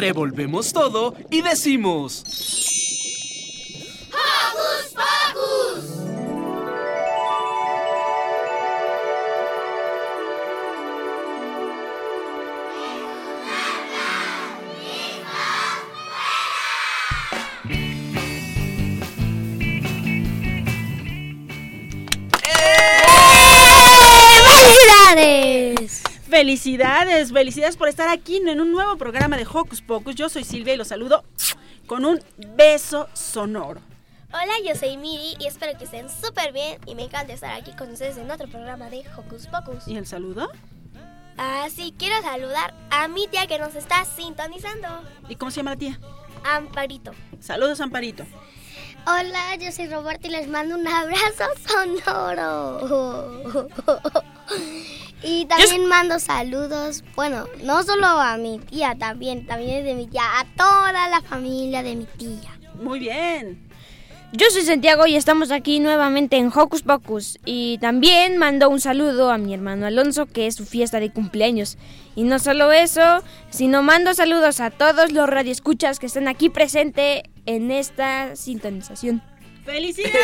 Revolvemos todo y decimos... ¡Felicidades! Felicidades, por estar aquí en un nuevo programa de Hocus Pocus. Yo soy Silvia y los saludo con un beso sonoro. Hola, yo soy Miri y espero que estén súper bien y me encanta estar aquí con ustedes en otro programa de Hocus Pocus. ¿Y el saludo? Ah, sí, quiero saludar a mi tía que nos está sintonizando. ¿Y cómo se llama la tía? Amparito. Saludos, Amparito. Hola, yo soy Roberto y les mando un abrazo sonoro. Y también mando saludos, bueno, no solo a mi tía, también, también de mi tía, a toda la familia de mi tía. Muy bien. Yo soy Santiago y estamos aquí nuevamente en Hocus Pocus. Y también mando un saludo a mi hermano Alonso, que es su fiesta de cumpleaños. Y no solo eso, sino mando saludos a todos los radioescuchas que están aquí presentes en esta sintonización. ¡Felicidades,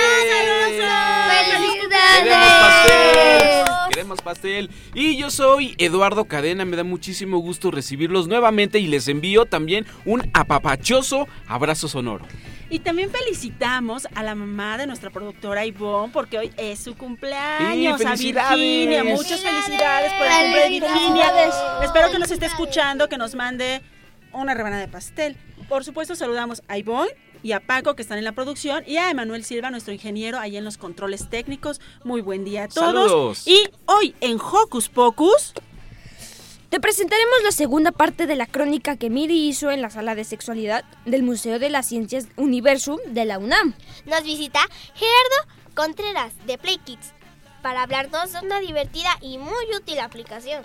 ¡Queremos pastel! ¡Queremos pastel! Y yo soy Eduardo Cadena, me da muchísimo gusto recibirlos nuevamente y les envío también un apapachoso abrazo sonoro. Y también felicitamos a la mamá de nuestra productora Ivonne porque hoy es su cumpleaños. Sí, a felicidades. Virginia, muchas felicidades por el cumple de Virginia. Espero que nos esté escuchando, que nos mande una rebanada de pastel. Por supuesto, saludamos a Ivonne y a Paco que están en la producción y a Emanuel Silva, nuestro ingeniero, ahí en los controles técnicos. Muy buen día a todos. Saludos. Y hoy en Hocus Pocus Te presentaremos la segunda parte de la crónica que Miri hizo en la sala de sexualidad del Museo de las Ciencias Universum de la UNAM. Nos visita Gerardo Contreras de Play Kids para hablarnos de una divertida y muy útil aplicación.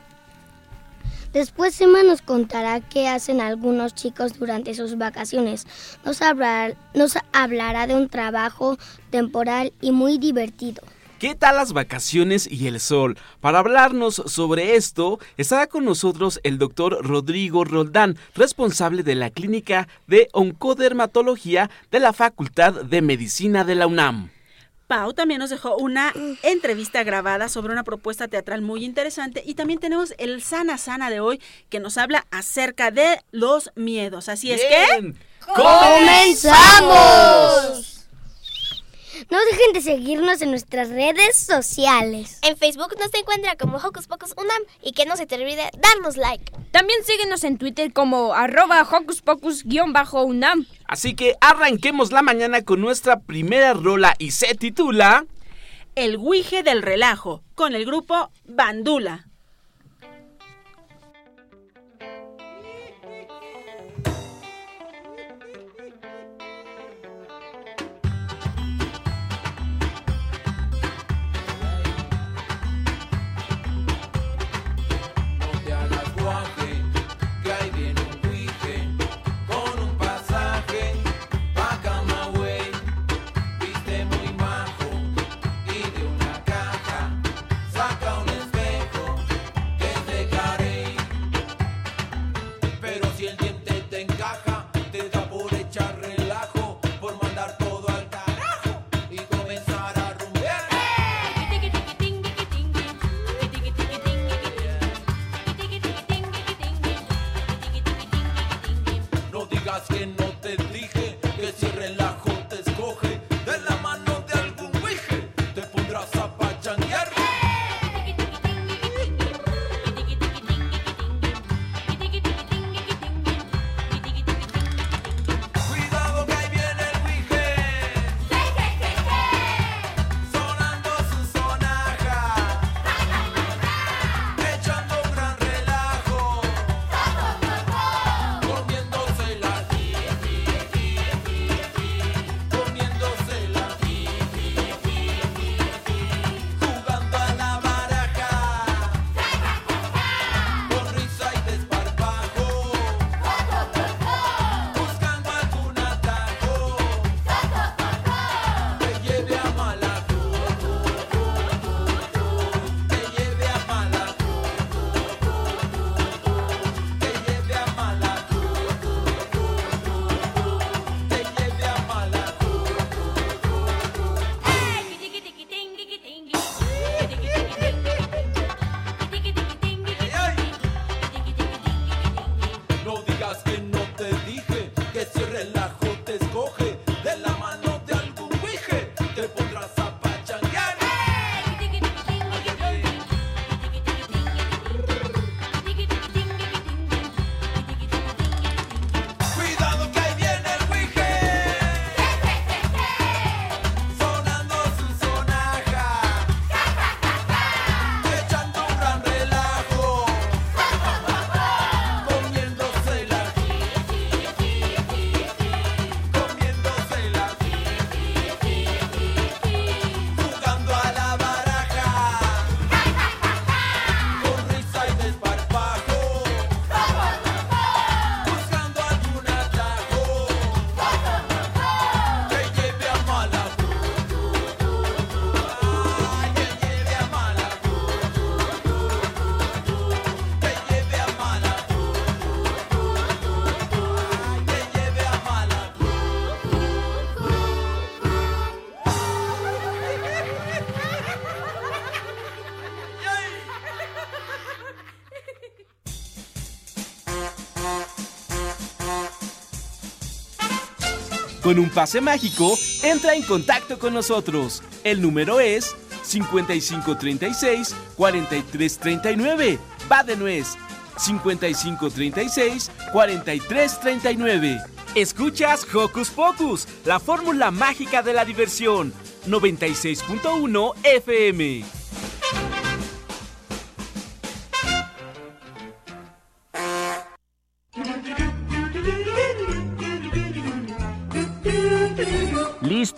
Después Emma nos contará qué hacen algunos chicos durante sus vacaciones. Nos, hablar- nos hablará de un trabajo temporal y muy divertido. ¿Qué tal las vacaciones y el sol? Para hablarnos sobre esto, estará con nosotros el doctor Rodrigo Roldán, responsable de la clínica de oncodermatología de la Facultad de Medicina de la UNAM. Pau también nos dejó una entrevista grabada sobre una propuesta teatral muy interesante y también tenemos el Sana Sana de hoy que nos habla acerca de los miedos. Así es que... ¡Comenzamos! No dejen de seguirnos en nuestras redes sociales. En Facebook nos encuentra como Hocus Pocus Unam y que no se te olvide darnos like. También síguenos en Twitter como arroba Hocus Pocus-UNAM. Así que arranquemos la mañana con nuestra primera rola y se titula... El Guije del Relajo con el grupo Bandula. Con un pase mágico, entra en contacto con nosotros. El número es 5536 4339. Va de nuez. 5536 4339. Escuchas Hocus Pocus, la fórmula mágica de la diversión. 96.1 FM.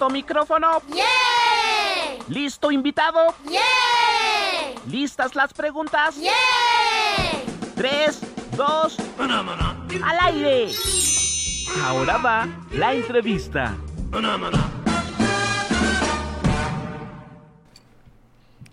¿Listo micrófono? ¿Listo invitado? ¿Listas las preguntas? Tres, dos, al aire. Ahora va la entrevista.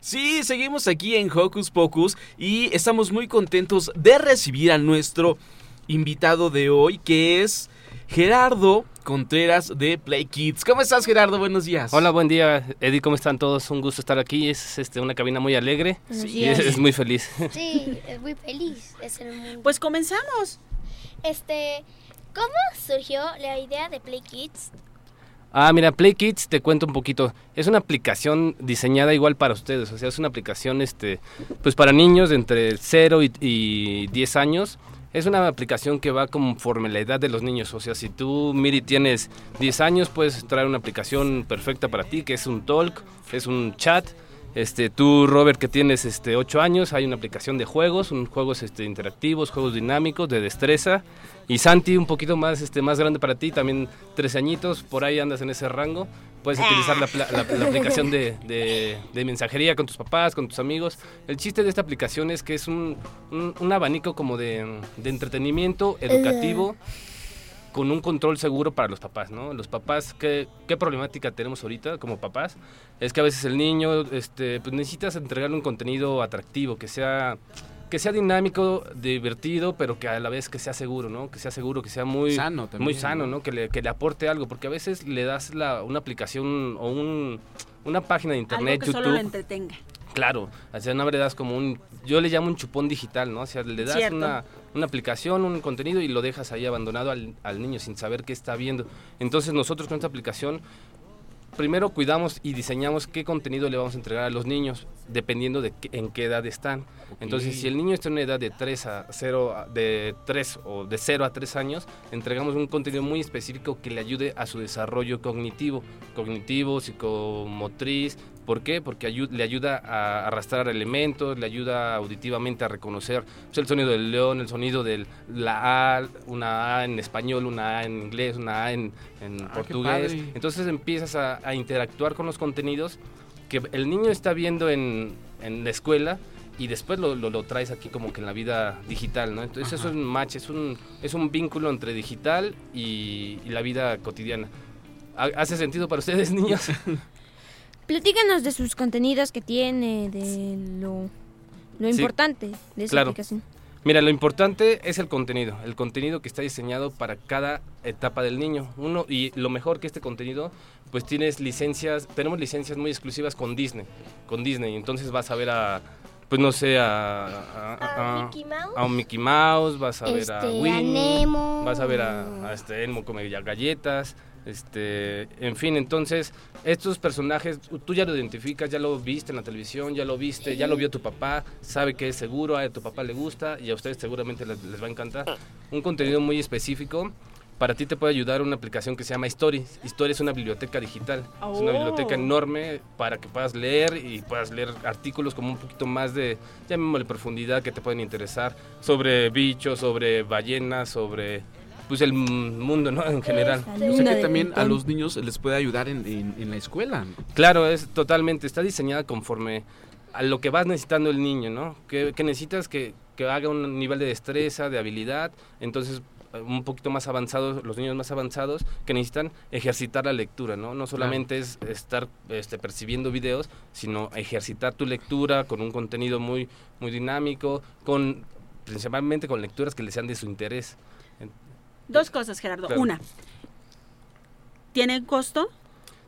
Sí, seguimos aquí en Hocus Pocus y estamos muy contentos de recibir a nuestro invitado de hoy que es Gerardo Contreras de Play Kids. ¿Cómo estás Gerardo? Buenos días. Hola, buen día, Eddie, ¿cómo están todos? Un gusto estar aquí. Es este, una cabina muy alegre y es, es muy feliz. Sí, es muy feliz el mundo. Pues comenzamos. Este, ¿cómo surgió la idea de Play Kids? Ah, mira, Play Kids, te cuento un poquito. Es una aplicación diseñada igual para ustedes. O sea, es una aplicación este, pues para niños de entre 0 y, y 10 años. Es una aplicación que va conforme la edad de los niños. O sea, si tú, Miri, tienes 10 años, puedes traer una aplicación perfecta para ti, que es un talk, es un chat. Este, tú, Robert, que tienes este, 8 años, hay una aplicación de juegos, un, juegos este, interactivos, juegos dinámicos, de destreza. Y Santi, un poquito más, este, más grande para ti, también 13 añitos, por ahí andas en ese rango. Puedes utilizar la, pla- la- la aplicación de, de- de mensajería con tus papás, con tus amigos. El chiste de esta aplicación es que es un, un- un abanico como de, de entretenimiento educativo con un control seguro para los papás, ¿no? Los papás, ¿qué, qué problemática tenemos ahorita como papás? Es que a veces el niño, este, pues necesitas entregarle un contenido atractivo, que sea, que sea dinámico, divertido, pero que a la vez que sea seguro, ¿no? Que sea seguro, que sea muy Sano también, muy sano, ¿no? ¿no? Que le, que le aporte algo, porque a veces le das la, una aplicación o un, una página de internet, Algo que YouTube. solo lo entretenga. Claro, o sea, no le das como un, yo le llamo un chupón digital, ¿no? O sea, le das Cierto. una, una aplicación, un contenido y lo dejas ahí abandonado al, al niño sin saber qué está viendo. Entonces nosotros con esta aplicación, primero cuidamos y diseñamos qué contenido le vamos a entregar a los niños, dependiendo de qué- en qué edad están. Entonces, si el niño está en una edad de 3 a 0, a- de 3 o de 0 a 3 años, entregamos un contenido muy específico que le ayude a su desarrollo cognitivo, cognitivo, psicomotriz. ¿Por qué? Porque ayu- le ayuda a arrastrar elementos, le ayuda auditivamente a reconocer pues, el sonido del león, el sonido de la A, una A en español, una A en inglés, una A en, en Ah, portugués. Entonces empiezas a, a interactuar con los contenidos que el niño está viendo en, en la escuela y después lo, lo- lo traes aquí como que en la vida digital, ¿no? Entonces eso es un match, es un, es un vínculo entre digital y, y la vida cotidiana. ¿Ha- ¿Hace sentido para ustedes, niños? Platícanos de sus contenidos que tiene, de lo, lo Sí, importante de esa claro. aplicación. Mira, lo importante es el contenido, el contenido que está diseñado para cada etapa del niño. Uno y lo mejor que este contenido, pues tienes licencias, tenemos licencias muy exclusivas con Disney, con Disney. Entonces vas a ver a, pues no sé, a, a- ¿A a- Mickey Mouse? a un Mickey Mouse, vas a ver Este, a a Winnie, Nemo. vas a ver a, a este Elmo come galletas, este, en fin, entonces estos personajes tú ya lo identificas, ya lo viste en la televisión, ya lo viste, ya lo vio tu papá, sabe que es seguro, a tu papá le gusta y a ustedes seguramente les, les va a encantar. Un contenido muy específico. Para ti te puede ayudar una aplicación que se llama Story. Story es una biblioteca digital. Es una Oh. biblioteca enorme para que puedas leer y puedas leer artículos como un poquito más de, llamémosle profundidad, que te pueden interesar sobre bichos, sobre ballenas, sobre pues el mundo, ¿no? En general. O sea que también a los niños les puede ayudar en, en- en la escuela. Claro, es totalmente, está diseñada conforme a lo que vas necesitando el niño, ¿no? Que, que necesitas que, que haga un nivel de destreza, de habilidad, entonces un poquito más avanzados, los niños más avanzados, que necesitan ejercitar la lectura, ¿no? No solamente es estar este, percibiendo videos, sino ejercitar tu lectura con un contenido muy, muy dinámico, con principalmente con lecturas que les sean de su interés. Dos cosas, Gerardo. Claro. Una, ¿tiene costo?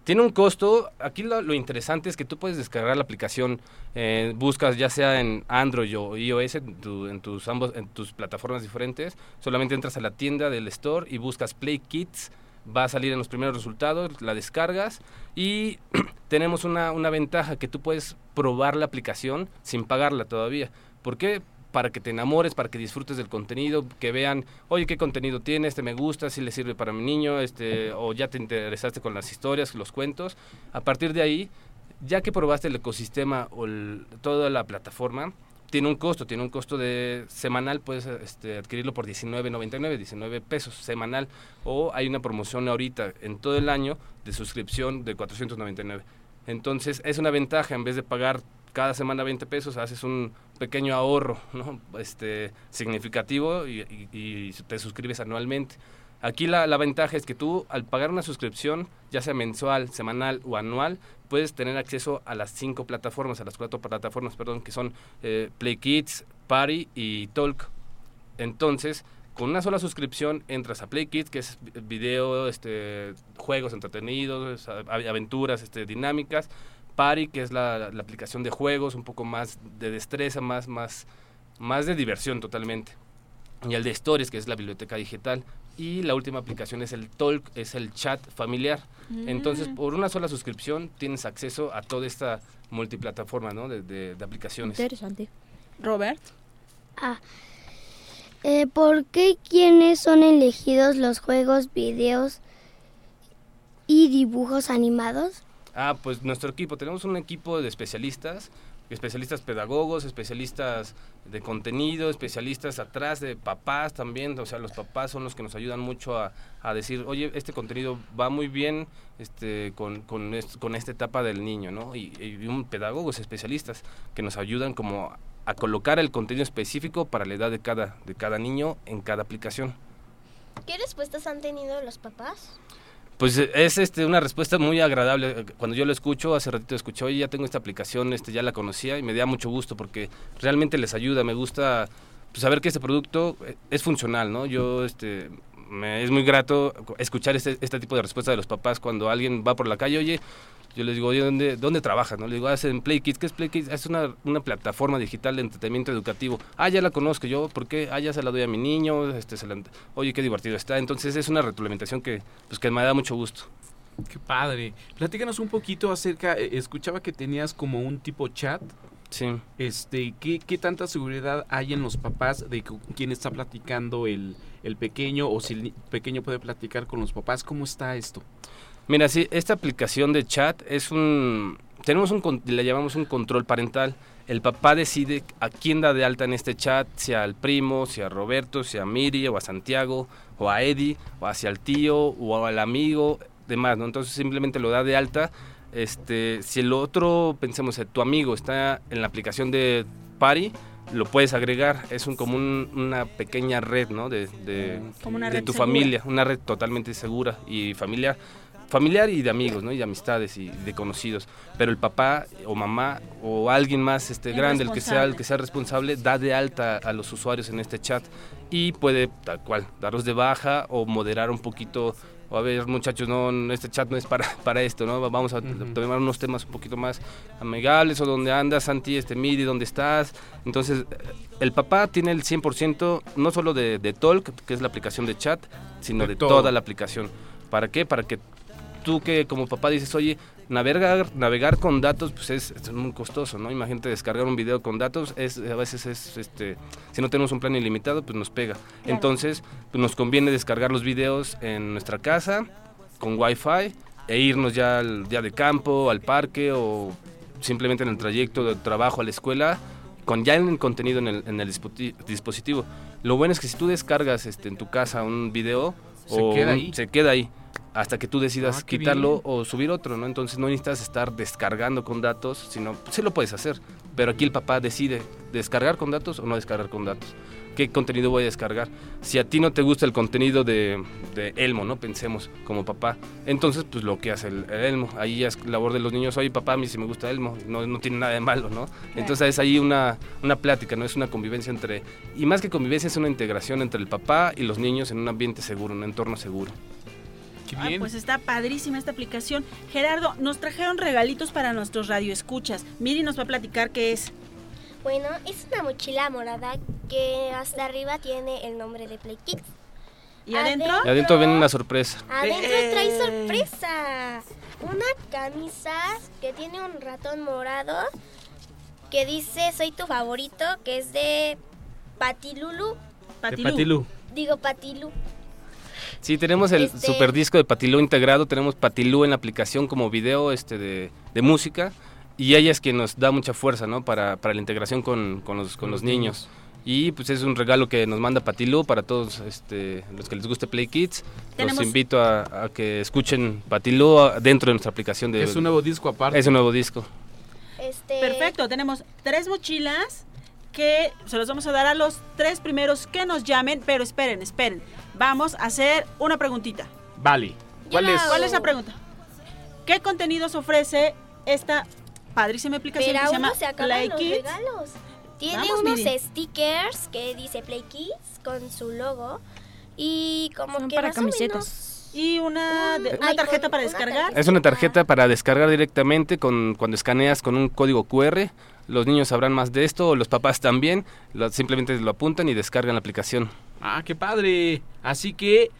Tiene un costo. Aquí lo, lo interesante es que tú puedes descargar la aplicación. eh, buscas ya sea en Android o iOS, en, tu- en tus ambos, en tus plataformas diferentes. Solamente entras a la tienda del store y buscas Play Kids va a salir en los primeros resultados, la descargas y tenemos una, una ventaja que tú puedes probar la aplicación sin pagarla todavía. ¿Por qué? Para que te enamores, para que disfrutes del contenido, que vean, oye, qué contenido tiene, este me gusta, si le sirve para mi niño, este, o ya te interesaste con las historias, los cuentos. A partir de ahí, ya que probaste el ecosistema o toda la plataforma, tiene un costo, tiene un costo de semanal, puedes este, adquirirlo por 19.99, 19 pesos semanal, o hay una promoción ahorita en todo el año de suscripción de 499. Entonces es una ventaja, en vez de pagar cada semana 20 pesos, haces un pequeño ahorro ¿no? este, significativo y, y- te suscribes anualmente. Aquí la, la ventaja es que tú, al pagar una suscripción, ya sea mensual, semanal o anual, puedes tener acceso a las cinco plataformas, a las cuatro plataformas, perdón, que son eh, Play Kids, Party y Talk. Entonces, con una sola suscripción entras a Play Kids, que es video, este, juegos entretenidos, aventuras este, dinámicas. Party, que es la, la aplicación de juegos, un poco más de destreza, más, más, más de diversión totalmente. Y el de Stories, que es la biblioteca digital. Y la última aplicación es el Talk, es el chat familiar. Entonces, Mm. por una sola suscripción tienes acceso a toda esta multiplataforma ¿no? de, de- de aplicaciones. Interesante. Robert. Ah, eh, ¿Por qué quiénes son elegidos los juegos, videos y dibujos animados? Ah, pues nuestro equipo, tenemos un equipo de especialistas, especialistas pedagogos, especialistas de contenido, especialistas atrás de papás también, o sea, los papás son los que nos ayudan mucho a, a decir, oye, este contenido va muy bien este, con, con, con esta etapa del niño, ¿no? Y, y un pedagogos especialistas que nos ayudan como a colocar el contenido específico para la edad de cada, de cada niño en cada aplicación. ¿Qué respuestas han tenido los papás? Pues eh, es este una respuesta muy agradable. Cuando yo lo escucho, hace ratito escuché, oye, ya tengo esta aplicación, este ya la conocía y me da mucho gusto porque realmente les ayuda. Me gusta pues, saber que este producto eh, es funcional, ¿no? Yo, este, me es muy grato escuchar este, este tipo de respuesta de los papás cuando alguien va por la calle, oye, yo les digo, oye, ¿dónde, dónde trabajas? ¿no? Le digo, hacen Play Kids. ¿Qué es Play Kids? Es una, una plataforma digital de entretenimiento educativo. Ah, ya la conozco yo. ¿Por qué? Ah, ya se la doy a mi niño. Este, se la- oye, qué divertido está. Entonces es una retroalimentación que, pues, que me da mucho gusto. Qué padre. Platícanos un poquito acerca, eh, escuchaba que tenías como un tipo chat. Sí. Este, ¿qué, qué tanta seguridad hay en los papás de quién está platicando el, el pequeño o si el pequeño puede platicar con los papás? ¿Cómo está esto? Mira, sí, esta aplicación de chat es un... Tenemos un... Le llamamos un control parental. El papá decide a quién da de alta en este chat, si al primo, si a Roberto, si a Miri, o a Santiago, o a Eddie, o hacia el tío, o al amigo, demás, ¿no? Entonces simplemente lo da de alta. Este, si el otro, pensemos, eh, tu amigo está en la aplicación de Party, lo puedes agregar. Es un, como un- una pequeña red, ¿no? De, de, Como una de red tu segura. familia, una red totalmente segura y familiar familiar y de amigos, ¿no? Y de amistades y de conocidos. Pero el papá o mamá o alguien más este El grande, el que sea el responsable. que sea responsable, da de alta a los usuarios en este chat y puede tal cual darlos de baja o moderar un poquito o a ver muchachos no este chat no es para para esto no vamos a tomar unos temas un poquito más amigables o dónde andas Santi este Midi dónde estás entonces el papá tiene el 100% no solo de, de Talk que es la aplicación de chat sino De de, toda la aplicación para qué para que tú que como papá dices, oye, navegar, navegar con datos pues es, es muy costoso, ¿no? Imagínate descargar un video con datos, es a veces es, este, si no tenemos un plan ilimitado, pues nos pega. Entonces, pues nos conviene descargar los videos en nuestra casa con wifi e irnos ya al día de campo, al parque o simplemente en el trayecto de trabajo a la escuela con ya el contenido en el, en el dispositivo. Lo bueno es que si tú descargas este, en tu casa un video, Se o queda ahí. se queda ahí hasta que tú decidas Ah, quitarlo bien. o subir otro, ¿no? Entonces no necesitas estar descargando con datos, sino sí lo puedes hacer, pero aquí el papá decide descargar con datos o no descargar con datos. ¿Qué contenido voy a descargar? Si a ti no te gusta el contenido de, de Elmo, ¿no? Pensemos como papá. Entonces, pues lo que hace el, el Elmo. Ahí ya es labor de los niños. Oye, papá, a mí sí me gusta Elmo. No, no tiene nada de malo, ¿no? Entonces es ahí una, una plática, ¿no? Es una convivencia entre... Y más que convivencia, es una integración entre el papá y los niños en un ambiente seguro, un entorno seguro. Qué Ah, bien. pues está padrísima esta aplicación. Gerardo, nos trajeron regalitos para nuestros radioescuchas. Miri nos va a platicar qué es. Bueno, es una mochila morada que hasta arriba tiene el nombre de Play Kids. ¿Y adentro? Y adentro viene una sorpresa. Adentro Eh. trae sorpresa. Una camisa que tiene un ratón morado que dice soy tu favorito, que es de Patilulu. De Patilú. Digo Patilú. Sí, tenemos el Este- super disco de Patilú integrado, tenemos Patilú en la aplicación como video este de, de música y ella es quien nos da mucha fuerza, ¿no? Para, para la integración con, con los, con los niños. Y pues es un regalo que nos manda Patilú para todos este, los que les guste Play Kids. Tenemos- Los invito a, a que escuchen Patilú dentro de nuestra aplicación de... Es un nuevo disco aparte. es un nuevo disco. Este, Perfecto, tenemos tres mochilas que se los vamos a dar a los tres primeros que nos llamen, pero esperen, esperen. Vamos a hacer una preguntita. Vale. ¿Cuál es? ¿Cuál es la pregunta? ¿Qué contenidos ofrece esta padrísima aplicación Pero que se aún llama no se acaban Play los Kids? regalos. Tiene Vamos, unos Miri. stickers que dice Play Kids con su logo y como Son que para más o camisetas. Y una, de- una tarjeta para una descargar. tarjeta. Es una tarjeta para descargar directamente con, cuando escaneas con un código QR. Los niños sabrán más de esto, o los papás también. Lo- simplemente lo apuntan y descargan la aplicación. Ah, qué padre. Así que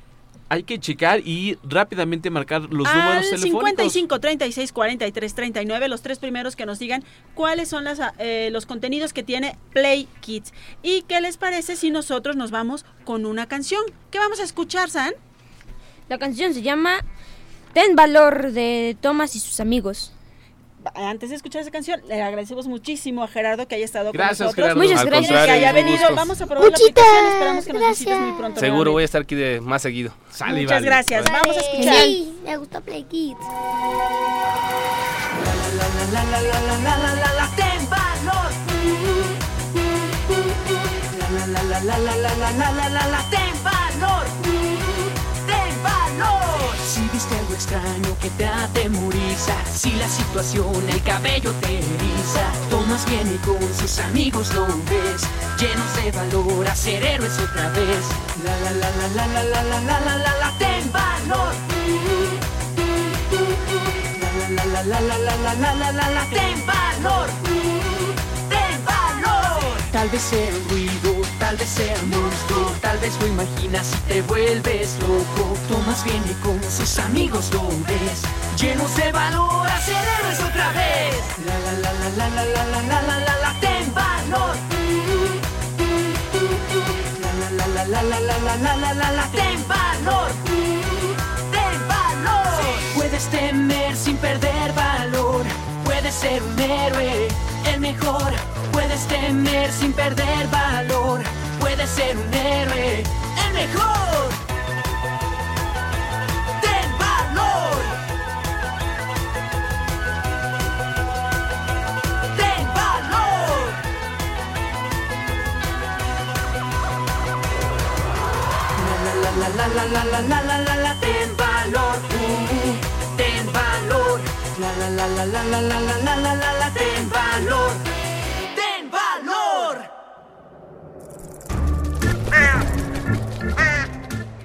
hay que checar y rápidamente marcar los Al números telefónicos. 55 36 43 39, los tres primeros que nos digan cuáles son las, eh, los contenidos que tiene Play Kids. ¿Y qué les parece si nosotros nos vamos con una canción? ¿Qué vamos a escuchar, San? La canción se llama Ten Valor de Thomas y sus amigos. Antes de escuchar esa canción, le agradecemos muchísimo a Gerardo que haya estado Gracias, con nosotros. Gerardo. Muchas gracias. Que haya venido. gusto. Vamos a probar Muchitas la aplicación. Esperamos que nos visites muy pronto. Seguro voy a estar aquí de más seguido. Sale y Muchas vale. gracias. Vale. Vamos a escuchar. Sí, me gusta Play Kids. la la la la la la la la ten valor. La la la la la la la la la la la ten valor. Extraño que te atemoriza, si la situación el cabello te eriza, tomas bien y con sus amigos lo ves, llenos de valor a ser héroes otra vez. La la la la la la la la la la la ten valor. La la la la la la la la la la ten valor ten valor Tal vez sea ruido, tal vez sea un monstruo Tal vez lo imaginas y te vuelves loco Tomas bien y con sus amigos lo ves Llenos de valor a ser héroes otra vez La la la la la la la la la la la ten valor La la la la la la la la la la ten valor ten valor. Puedes temer sin perder. Puedes ser un héroe, el mejor. Puedes temer sin perder valor. Puedes ser un héroe, el mejor. Ten valor. Ten valor. La la la la la la la la la la uh, ten valor. Ten valor, ten valor.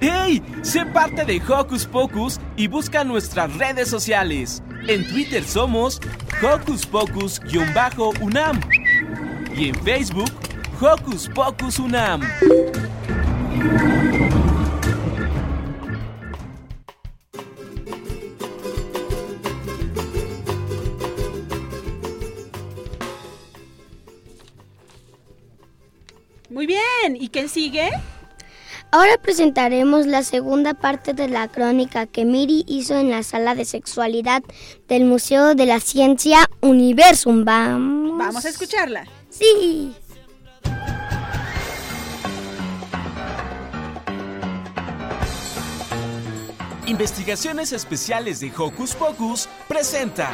¡Hey! Sé parte de Hocus Pocus y busca nuestras redes sociales. En Twitter somos Hocus Pocus-UNAM y en Facebook Hocus Pocus UNAM. Quién sigue? Ahora presentaremos la segunda parte de la crónica que Miri hizo en la sala de sexualidad del Museo de la Ciencia Universum. Vamos. Vamos a escucharla. Sí. Investigaciones Especiales de Hocus Pocus presenta.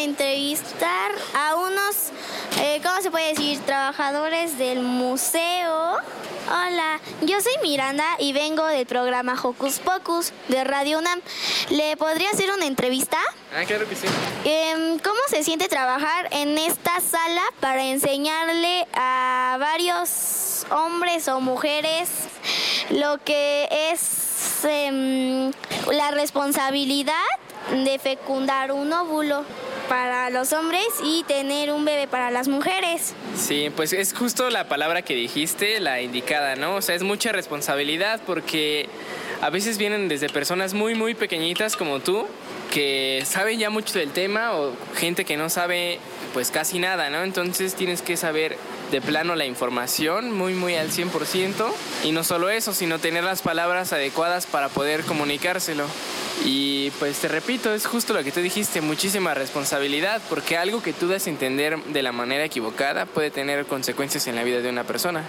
A entrevistar a unos, eh, ¿cómo se puede decir? Trabajadores del museo. Hola, yo soy Miranda y vengo del programa Hocus Pocus de Radio UNAM. ¿Le podría hacer una entrevista? Ah, claro que sí. Em, ¿Cómo se siente trabajar en esta sala para enseñarle a varios hombres o mujeres lo que es em, la responsabilidad de fecundar un óvulo para los hombres y tener un bebé para las mujeres. Sí, pues es justo la palabra que dijiste, la indicada, ¿no? O sea, es mucha responsabilidad porque a veces vienen desde personas muy, muy pequeñitas como tú, que saben ya mucho del tema o gente que no sabe pues casi nada, ¿no? Entonces tienes que saber de plano la información muy muy al 100% y no solo eso, sino tener las palabras adecuadas para poder comunicárselo. Y pues te repito, es justo lo que tú dijiste, muchísima responsabilidad, porque algo que tú das a entender de la manera equivocada puede tener consecuencias en la vida de una persona.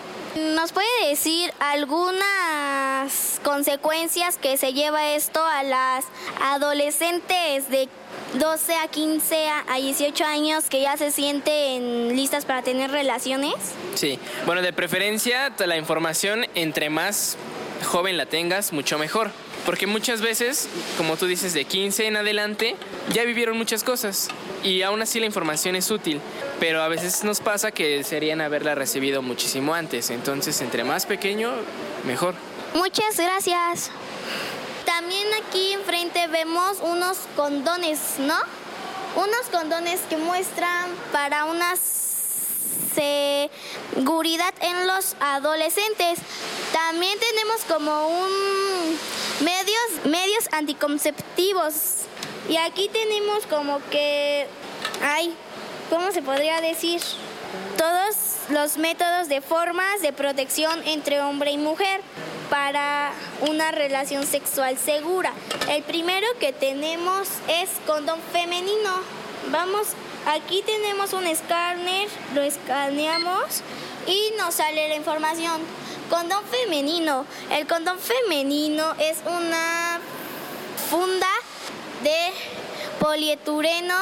¿Nos puede decir algunas consecuencias que se lleva esto a las adolescentes de 12 a 15 a 18 años que ya se sienten listas para tener relaciones? Sí, bueno, de preferencia la información entre más joven la tengas, mucho mejor. Porque muchas veces, como tú dices, de 15 en adelante, ya vivieron muchas cosas y aún así la información es útil, pero a veces nos pasa que serían haberla recibido muchísimo antes, entonces entre más pequeño, mejor. Muchas gracias. También aquí enfrente vemos unos condones, ¿no? Unos condones que muestran para una seguridad en los adolescentes. También tenemos como un medios medios anticonceptivos. Y aquí tenemos como que ay, ¿cómo se podría decir? Todos los métodos de formas de protección entre hombre y mujer para una relación sexual segura. El primero que tenemos es condón femenino. Vamos, aquí tenemos un escáner, lo escaneamos y nos sale la información. Condón femenino. El condón femenino es una funda de polietureno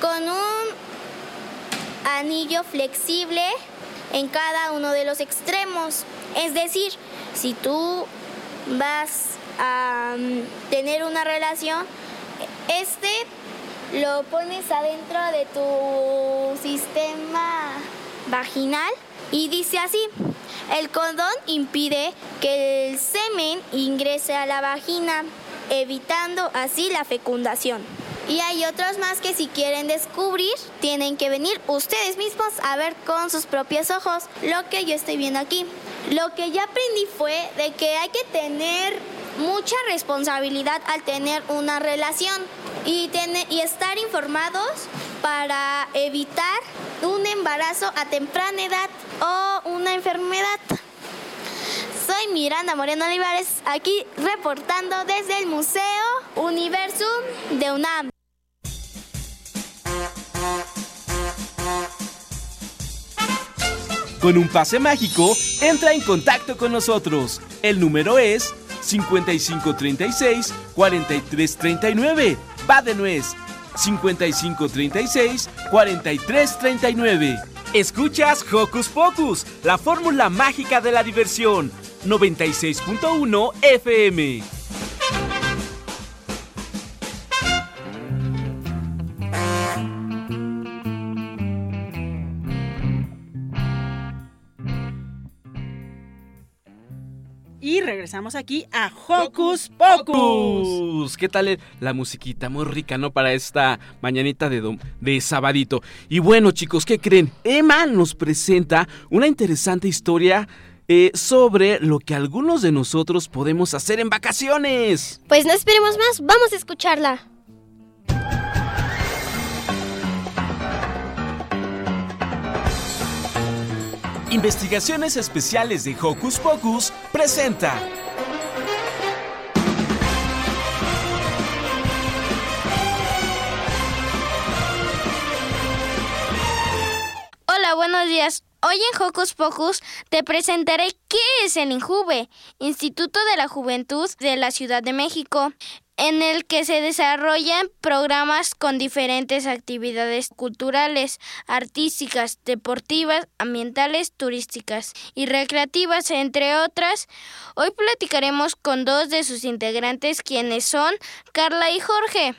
con un anillo flexible en cada uno de los extremos. Es decir, si tú vas a mm, tener una relación, este lo pones adentro de tu sistema vaginal y dice así, el condón impide que el semen ingrese a la vagina, evitando así la fecundación. Y hay otros más que si quieren descubrir, tienen que venir ustedes mismos a ver con sus propios ojos lo que yo estoy viendo aquí. Lo que ya aprendí fue de que hay que tener mucha responsabilidad al tener una relación y, tener, y estar informados para evitar un embarazo a temprana edad o una enfermedad. Soy Miranda Moreno Olivares, aquí reportando desde el Museo Universum de UNAM. Con un pase mágico, entra en contacto con nosotros. El número es 5536-4339. Va de nuez. 5536-4339. Escuchas Hocus Pocus, la fórmula mágica de la diversión. 96.1 FM. Regresamos aquí a Hocus Pocus. ¿Qué tal la musiquita? Muy rica, ¿no? Para esta mañanita de, dom- de sabadito. Y bueno, chicos, ¿qué creen? Emma nos presenta una interesante historia eh, sobre lo que algunos de nosotros podemos hacer en vacaciones. Pues no esperemos más, vamos a escucharla. Investigaciones Especiales de Hocus Pocus presenta. Hola, buenos días. Hoy en Hocus Pocus te presentaré qué es el INJUVE, Instituto de la Juventud de la Ciudad de México, en el que se desarrollan programas con diferentes actividades culturales, artísticas, deportivas, ambientales, turísticas y recreativas, entre otras. Hoy platicaremos con dos de sus integrantes, quienes son Carla y Jorge.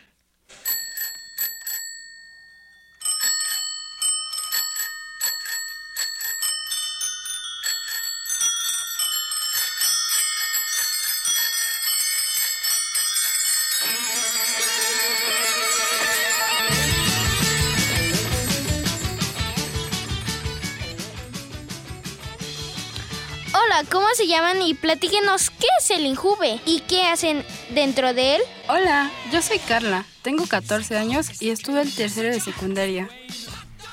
Se llaman? Y platíquenos qué es el Injuve y qué hacen dentro de él. Hola, yo soy Carla, tengo 14 años y estudio el tercero de secundaria.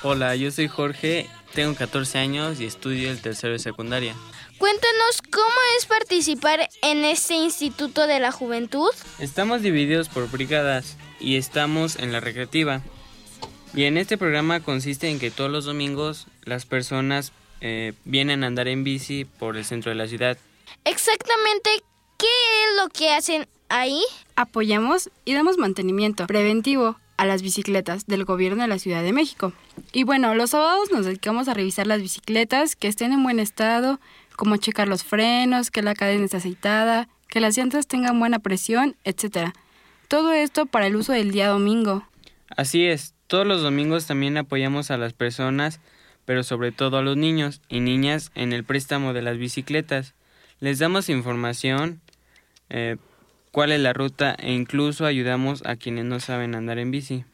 Hola, yo soy Jorge, tengo 14 años y estudio el tercero de secundaria. Cuéntanos cómo es participar en este Instituto de la Juventud. Estamos divididos por brigadas y estamos en la recreativa. Y en este programa consiste en que todos los domingos las personas eh, vienen a andar en bici por el centro de la ciudad. Exactamente, ¿qué es lo que hacen ahí? Apoyamos y damos mantenimiento preventivo a las bicicletas del gobierno de la Ciudad de México. Y bueno, los sábados nos dedicamos a revisar las bicicletas que estén en buen estado, como checar los frenos, que la cadena esté aceitada, que las llantas tengan buena presión, etc. Todo esto para el uso del día domingo. Así es, todos los domingos también apoyamos a las personas, pero sobre todo a los niños y niñas en el préstamo de las bicicletas. Les damos información, eh, cuál es la ruta e incluso ayudamos a quienes no saben andar en bici.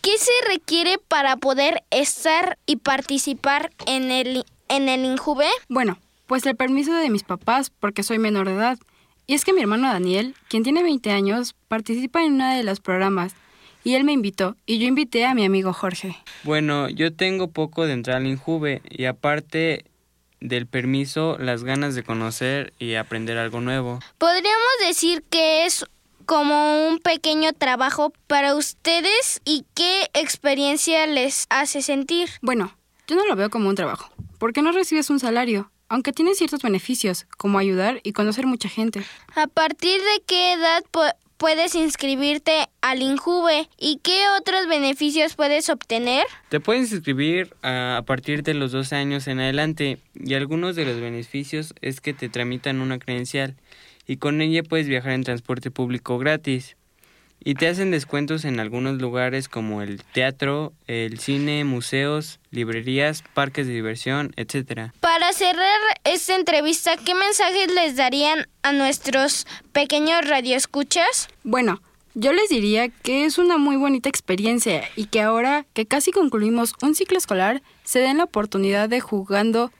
¿Qué se requiere para poder estar y participar en el, en el Injuve? Bueno, pues el permiso de mis papás porque soy menor de edad. Y es que mi hermano Daniel, quien tiene 20 años, participa en uno de los programas y él me invitó y yo invité a mi amigo Jorge. Bueno, yo tengo poco de entrar al Injuve y aparte del permiso, las ganas de conocer y aprender algo nuevo. Podríamos decir que es como un pequeño trabajo para ustedes y qué experiencia les hace sentir. Bueno, yo no lo veo como un trabajo, porque no recibes un salario, aunque tiene ciertos beneficios, como ayudar y conocer mucha gente. ¿A partir de qué edad puedes inscribirte al Injuve y qué otros beneficios puedes obtener? Te puedes inscribir a, partir de los 12 años en adelante y algunos de los beneficios es que te tramitan una credencial y con ella puedes viajar en transporte público gratis. Y te hacen descuentos en algunos lugares como el teatro, el cine, museos, librerías, parques de diversión, etc. Para cerrar esta entrevista, ¿qué mensajes les darían a nuestros pequeños radioescuchas? Bueno, yo les diría que es una muy bonita experiencia y que ahora que casi concluimos un ciclo escolar, se den la oportunidad de jugando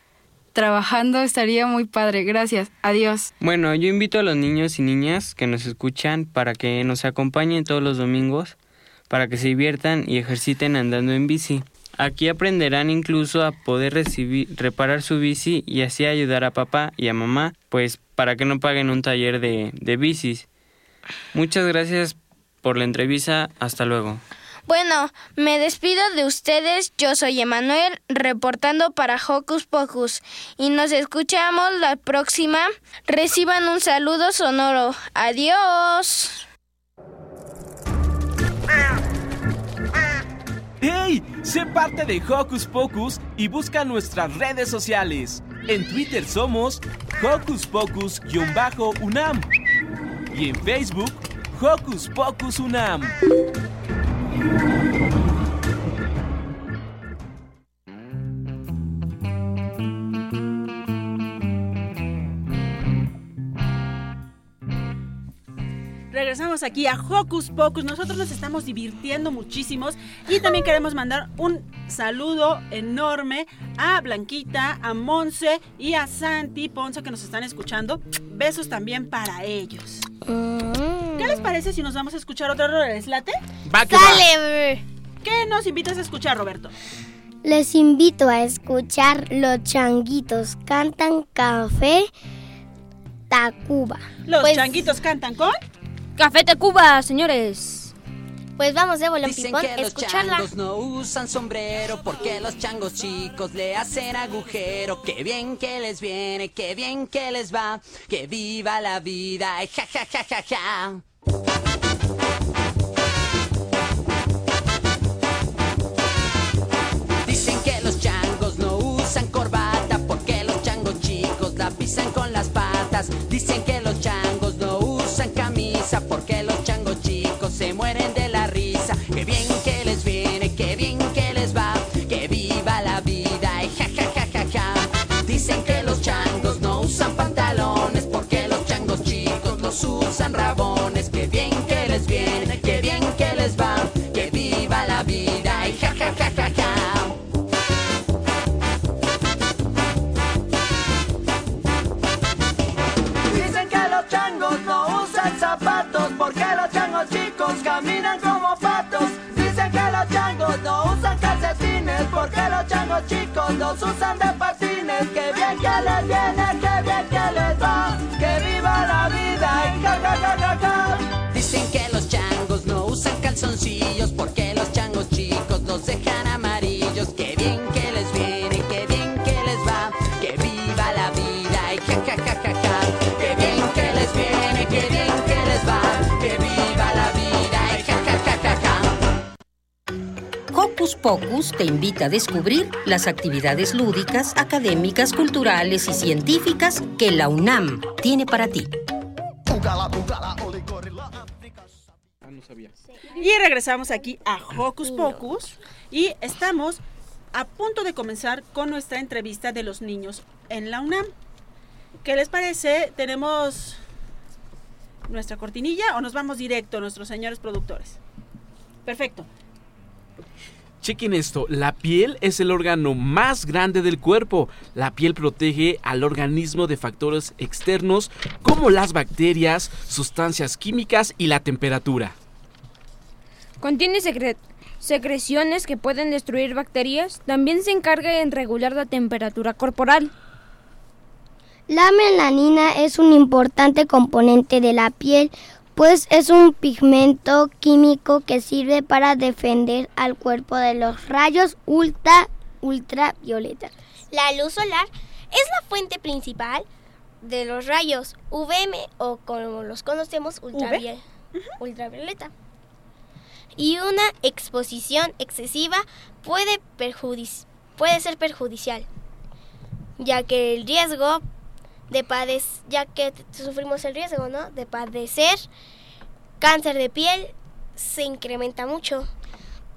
trabajando estaría muy padre. Gracias. Adiós. Bueno, yo invito a los niños y niñas que nos escuchan para que nos acompañen todos los domingos, para que se diviertan y ejerciten andando en bici. Aquí aprenderán incluso a poder recibir, reparar su bici y así ayudar a papá y a mamá, pues para que no paguen un taller de, de bicis. Muchas gracias por la entrevista. Hasta luego. Bueno, me despido de ustedes. Yo soy Emanuel, reportando para Hocus Pocus. Y nos escuchamos la próxima. Reciban un saludo sonoro. Adiós. ¡Hey! Sé parte de Hocus Pocus y busca nuestras redes sociales. En Twitter somos Hocus Pocus-UNAM y en Facebook Hocus Pocus UNAM. Regresamos aquí a Hocus Pocus. Nosotros nos estamos divirtiendo muchísimos y también queremos mandar un saludo enorme a Blanquita, a Monse y a Santi Ponce que nos están escuchando. Besos también para ellos. Mm. ¿Qué les parece si nos vamos a escuchar otro ¿Les late? Va que ¡Sale! ¿Qué nos invitas a escuchar, Roberto? Les invito a escuchar Los Changuitos Cantan Café Tacuba. Los pues changuitos cantan con Café Tacuba, señores. Pues vamos de bolón Dicen que los changos no usan sombrero porque los changos chicos le hacen agujero. Qué bien que les viene, qué bien que les va, que viva la vida, ja ja ja ja ja. podcast. Los chicos los usan de patines. Que bien que les viene, que bien que les va, que viva la vida y ja ja ja ja ja. Dicen que los changos no usan calzoncillos porque Pocus te invita a descubrir las actividades lúdicas, académicas, culturales y científicas que la UNAM tiene para ti. Y regresamos aquí a Hocus Pocus y estamos a punto de comenzar con nuestra entrevista de los niños en la UNAM. ¿Qué les parece? ¿Tenemos nuestra cortinilla o nos vamos directo, nuestros señores productores? Perfecto. Chequen esto, la piel es el órgano más grande del cuerpo. La piel protege al organismo de factores externos como las bacterias, sustancias químicas y la temperatura. Contiene secre- secreciones que pueden destruir bacterias. También se encarga en regular la temperatura corporal. La melanina es un importante componente de la piel, pues es un pigmento químico que sirve para defender al cuerpo de los rayos ultra ultravioletas. La luz solar es la fuente principal de los rayos UVM o como los conocemos ultraviol- ultravioleta. Y una exposición excesiva puede, perjudic- puede ser perjudicial, ya que el riesgo de padecer, ya que sufrimos el riesgo, ¿no? De padecer cáncer de piel se incrementa mucho.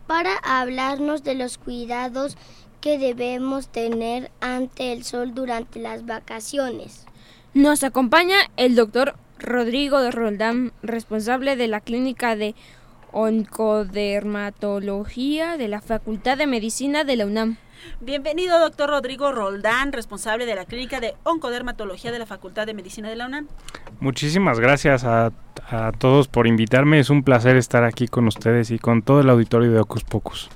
Para hablarnos de los cuidados que debemos tener ante el sol durante las vacaciones. Nos acompaña el doctor Rodrigo de Roldán, responsable de la clínica de oncodermatología de la Facultad de Medicina de la UNAM. Bienvenido, doctor Rodrigo Roldán, responsable de la clínica de oncodermatología de la Facultad de Medicina de la UNAM. Muchísimas gracias a, a todos por invitarme. Es un placer estar aquí con ustedes y con todo el auditorio de Ocus Pocus.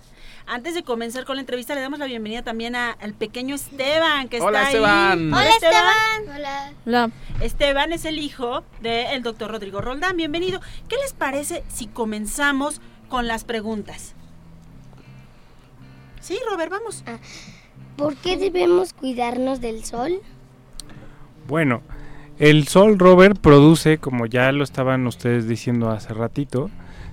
Antes de comenzar con la entrevista, le damos la bienvenida también a- al pequeño Esteban, que Hola, está ahí. Esteban. Hola, Hola, Esteban. Hola. Hola. Esteban es el hijo del doctor Rodrigo Roldán. Bienvenido. ¿Qué les parece si comenzamos con las preguntas? Sí, Robert, vamos. ¿Por qué debemos cuidarnos del sol? Bueno, el sol, Robert, produce, como ya lo estaban ustedes diciendo hace ratito,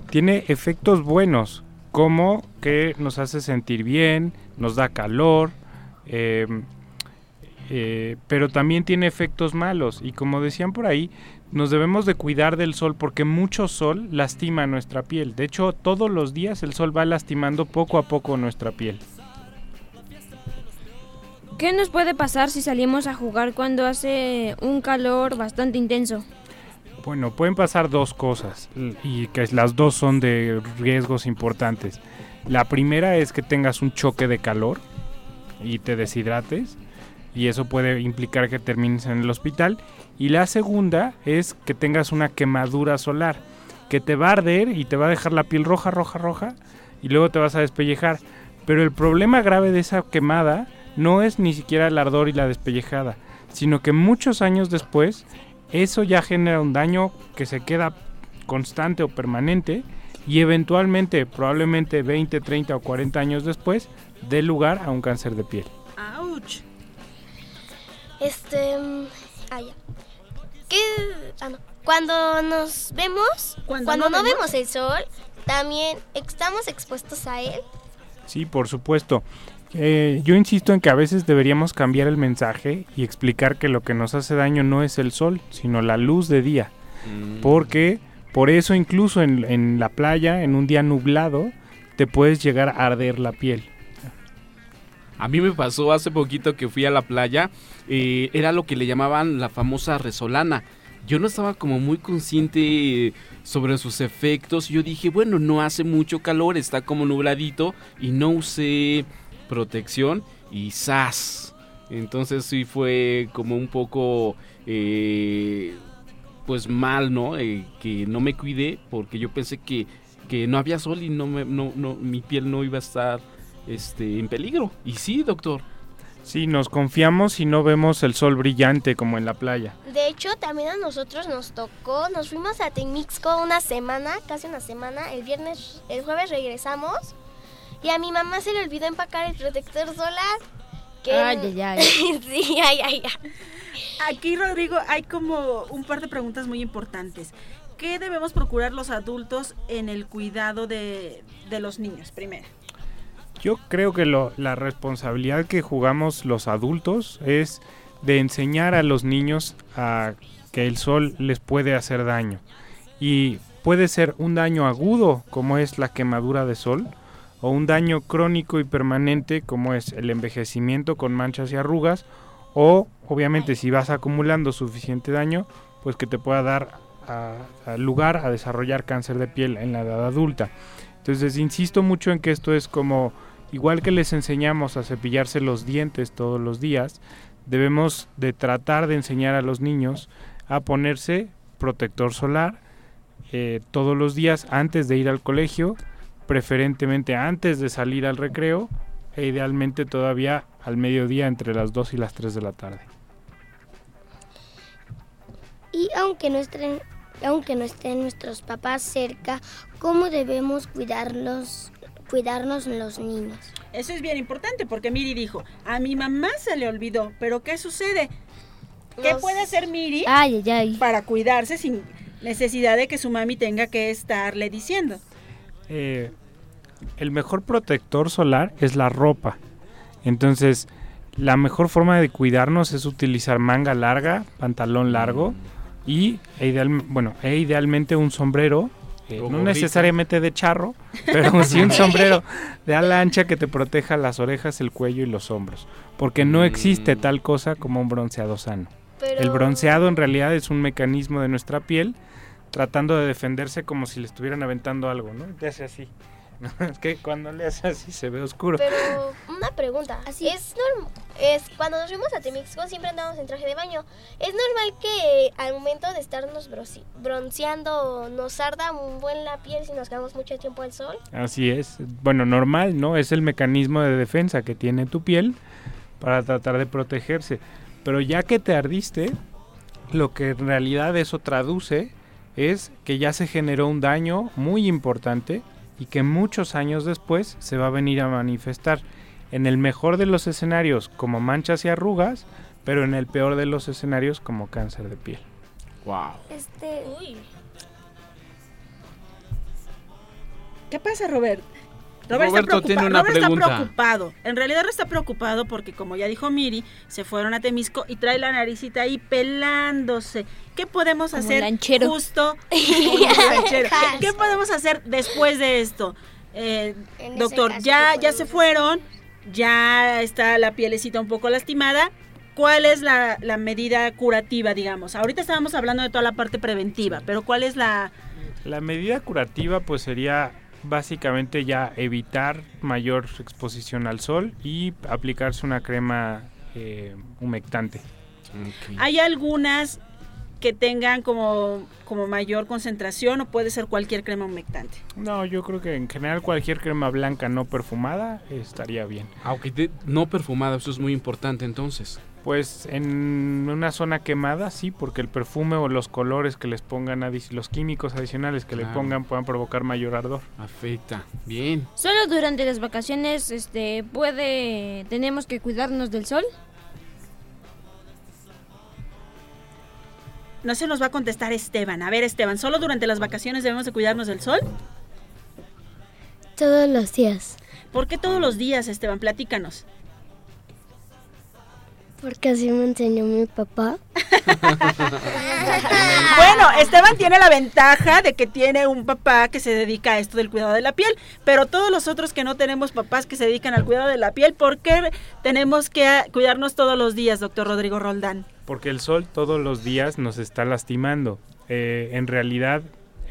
tiene efectos buenos, como que nos hace sentir bien, nos da calor, eh, eh, pero también tiene efectos malos. Y como decían por ahí, nos debemos de cuidar del sol porque mucho sol lastima nuestra piel. De hecho, todos los días el sol va lastimando poco a poco nuestra piel. ¿Qué nos puede pasar si salimos a jugar cuando hace un calor bastante intenso? Bueno, pueden pasar dos cosas y que las dos son de riesgos importantes. La primera es que tengas un choque de calor y te deshidrates y eso puede implicar que termines en el hospital. Y la segunda es que tengas una quemadura solar que te va a arder y te va a dejar la piel roja, roja, roja y luego te vas a despellejar. Pero el problema grave de esa quemada no es ni siquiera el ardor y la despellejada, sino que muchos años después eso ya genera un daño que se queda constante o permanente y eventualmente, probablemente 20, 30 o 40 años después, dé lugar a un cáncer de piel. ¡Auch! Este. mm, Ah, ya. ¿Qué? Ah, no. Cuando nos vemos, Cuando cuando, no no, vemos. vemos el sol, también estamos expuestos a él. Sí, por supuesto. Eh, yo insisto en que a veces deberíamos cambiar el mensaje y explicar que lo que nos hace daño no es el sol, sino la luz de día. Porque por eso incluso en, en la playa, en un día nublado, te puedes llegar a arder la piel. A mí me pasó hace poquito que fui a la playa, eh, era lo que le llamaban la famosa resolana. Yo no estaba como muy consciente sobre sus efectos. Yo dije, bueno, no hace mucho calor, está como nubladito y no usé protección y ¡zas! Entonces sí fue como un poco, eh, pues mal, ¿no? Eh, que no me cuidé porque yo pensé que que no había sol y no, me, no, no mi piel no iba a estar este, en peligro. Y sí, doctor. Sí, nos confiamos y no vemos el sol brillante como en la playa. De hecho, también a nosotros nos tocó, nos fuimos a Temixco una semana, casi una semana, el viernes, el jueves regresamos y a mi mamá se le olvidó empacar el protector solar. Que Ay, ay, ay. sí, ay, ay, ay. Aquí, Rodrigo, hay como un par de preguntas muy importantes. ¿Qué debemos procurar los adultos en el cuidado de, de los niños, primero? Yo creo que la responsabilidad que jugamos los adultos es de enseñar a los niños a que el sol les puede hacer daño. Y puede ser un daño agudo, como es la quemadura de sol, o un daño crónico y permanente, como es el envejecimiento con manchas y arrugas, o obviamente si vas acumulando suficiente daño, pues que te pueda dar lugar a desarrollar cáncer de piel en la edad adulta. Entonces insisto mucho en que esto es como, igual que les enseñamos a cepillarse los dientes todos los días, debemos de tratar de enseñar a los niños a ponerse protector solar eh, todos los días antes de ir al colegio, preferentemente antes de salir al recreo e idealmente todavía al mediodía entre las 2 y las 3 de la tarde. Y aunque no estén, aunque no estén nuestros papás cerca, ¿cómo debemos cuidarlos, cuidarnos los niños? Eso es bien importante porque Miri dijo, a mi mamá se le olvidó, pero ¿qué sucede? ¿Qué puede hacer Miri Ay, ay, ay. para cuidarse sin necesidad de que su mami tenga que estarle diciendo? Eh, el mejor protector solar es la ropa. Entonces, la mejor forma de cuidarnos es utilizar manga larga, pantalón largo y e ideal, bueno, e idealmente un sombrero, eh, no necesariamente de charro, pero sí un sombrero de ala ancha que te proteja las orejas, el cuello y los hombros, porque no existe Mm. tal cosa como un bronceado sano. Pero- El bronceado en realidad es un mecanismo de nuestra piel tratando de defenderse como si le estuvieran aventando algo, ¿no? Te hace así. Es que cuando le hace así se ve oscuro. Pero una pregunta, es norm- es cuando nos fuimos a Temixco siempre andábamos en traje de baño. ¿Es normal que al momento de estarnos bronceando nos arda un buen la piel si nos quedamos mucho tiempo al sol? Así es. Bueno, normal, ¿no? Es el mecanismo de defensa que tiene tu piel para tratar de protegerse. Pero ya que te ardiste, lo que en realidad eso traduce es que ya se generó un daño muy importante y que muchos años después se va a venir a manifestar en el mejor de los escenarios como manchas y arrugas, pero en el peor de los escenarios como cáncer de piel. Wow. Este, uy. ¿Qué pasa, Robert? Roberto está, preocupa- tiene una Robert pregunta. está preocupado. En realidad no está preocupado porque, como ya dijo Miri, se fueron a Temisco y trae la naricita ahí pelándose. ¿Qué podemos Como hacer lanchero. justo? ¿Qué, podemos hacer después de esto? Eh, doctor, caso, ya, ¿qué ya se fueron, ya está la pielecita un poco lastimada. ¿Cuál es la, la medida curativa, digamos? Ahorita estábamos hablando de toda la parte preventiva, pero ¿cuál es la, La medida curativa pues sería básicamente ya evitar mayor exposición al sol y aplicarse una crema eh, humectante. ¿Hay algunas que tengan como, como mayor concentración o puede ser cualquier crema humectante? No, yo creo que en general cualquier crema blanca no perfumada estaría bien. Aunque te- no perfumada, eso es muy importante entonces. Pues en una zona quemada sí, porque el perfume o los colores que les pongan, los químicos adicionales que le pongan puedan provocar mayor ardor. Afecta. Bien. Solo durante las vacaciones, este, puede, tenemos que cuidarnos del sol. No se nos va a contestar Esteban. A ver, Esteban, ¿solo durante las vacaciones debemos de cuidarnos del sol? Todos los días, ¿Por qué todos los días, Esteban? Platícanos. Porque así me enseñó mi papá. Bueno, Esteban tiene la ventaja de que tiene un papá que se dedica a esto del cuidado de la piel, pero todos los otros que no tenemos papás que se dedican al cuidado de la piel, ¿por qué tenemos que cuidarnos todos los días, doctor Rodrigo Roldán? Porque el sol todos los días nos está lastimando. Eh, en realidad,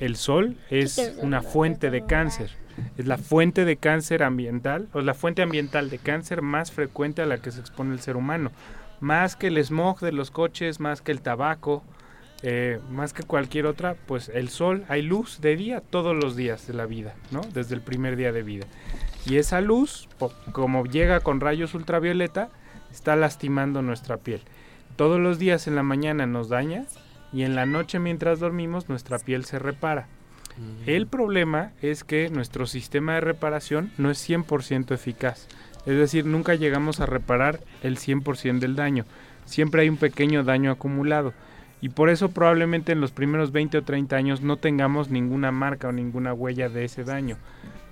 el sol es una fuente de cáncer. Es la fuente de cáncer ambiental, o la fuente ambiental de cáncer más frecuente a la que se expone el ser humano. Más que el smog de los coches, más que el tabaco, eh, más que cualquier otra, pues el sol, hay luz de día todos los días de la vida, ¿no? Desde el primer día de vida. Y esa luz, como llega con rayos ultravioleta, está lastimando nuestra piel. Todos los días en la mañana nos daña y en la noche mientras dormimos nuestra piel se repara. El problema es que nuestro sistema de reparación no es 100% eficaz. Es decir, nunca llegamos a reparar el 100% del daño. Siempre hay un pequeño daño acumulado. Y por eso probablemente en los primeros 20 o 30 años no tengamos ninguna marca o ninguna huella de ese daño.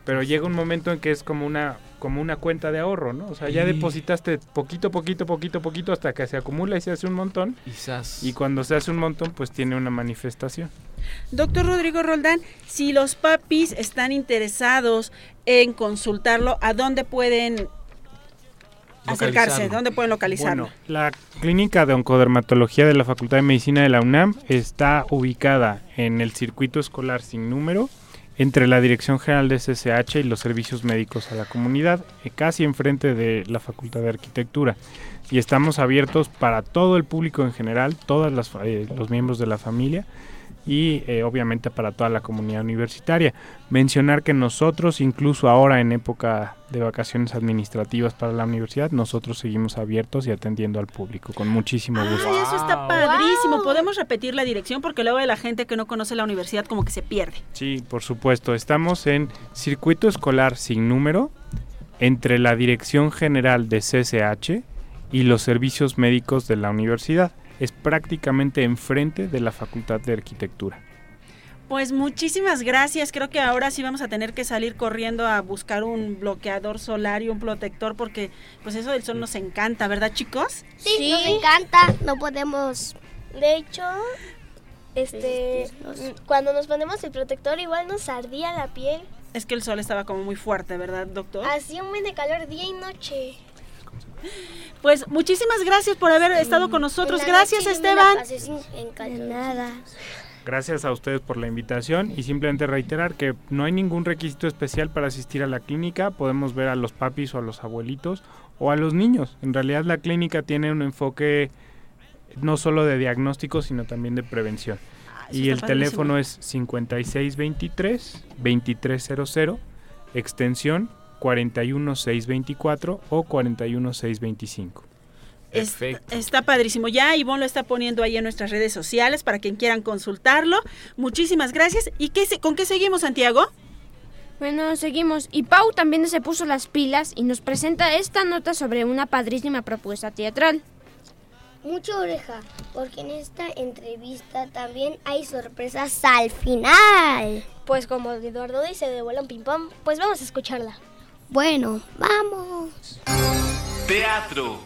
Pero llega un momento en que es como una, como una cuenta de ahorro, ¿no? O sea, ya depositaste poquito, poquito, poquito, poquito hasta que se acumula y se hace un montón. Quizás. Y cuando se hace un montón, pues tiene una manifestación. Doctor Rodrigo Roldán, si los papis están interesados en consultarlo, ¿a dónde pueden acercarse? ¿Dónde pueden localizarlo? Bueno, la clínica de oncodermatología de la Facultad de Medicina de la UNAM está ubicada en el circuito escolar sin número entre la Dirección General de SSH y los servicios médicos a la comunidad, eh, casi enfrente de la Facultad de Arquitectura. Y estamos abiertos para todo el público en general, todos los miembros de la familia y eh, obviamente para toda la comunidad universitaria. Mencionar que nosotros, incluso ahora en época de vacaciones administrativas para la universidad, nosotros seguimos abiertos y atendiendo al público con muchísimo gusto. Ay, eso está padrísimo. Podemos repetir la dirección porque luego la gente que no conoce la universidad como que se pierde. Sí, por supuesto. Estamos en circuito escolar sin número entre la Dirección General de CCH y los servicios médicos de la universidad. Es prácticamente enfrente de la Facultad de Arquitectura. Pues muchísimas gracias. Creo que ahora sí vamos a tener que salir corriendo a buscar un bloqueador solar y un protector porque pues eso del sol nos encanta, ¿verdad, chicos? Sí, nos encanta. No podemos. De hecho, este, cuando nos ponemos el protector igual nos ardía la piel. Es que el sol estaba como muy fuerte, ¿verdad, doctor? Hacía un buen de calor día y noche. Pues muchísimas gracias por haber estado con nosotros. En la Gracias, Esteban. nada. Gracias a ustedes por la invitación y simplemente reiterar que no hay ningún requisito especial para asistir a la clínica. Podemos ver a los papis o a los abuelitos o a los niños. En realidad la clínica tiene un enfoque no solo de diagnóstico, sino también de prevención. eso y el teléfono es 5623-2300, extensión 41624 o 41625. Es- está padrísimo. Ya Ivonne lo está poniendo ahí en nuestras redes sociales para quien quieran consultarlo. Muchísimas gracias. ¿Y qué se- con qué seguimos, Santiago? Bueno, seguimos. Y Pau también se puso las pilas y nos presenta esta nota sobre una padrísima propuesta teatral. Mucha oreja, porque en esta entrevista también hay sorpresas al final. Pues como Eduardo dice de un ping pong, pues vamos a escucharla. Bueno, vamos. Teatro.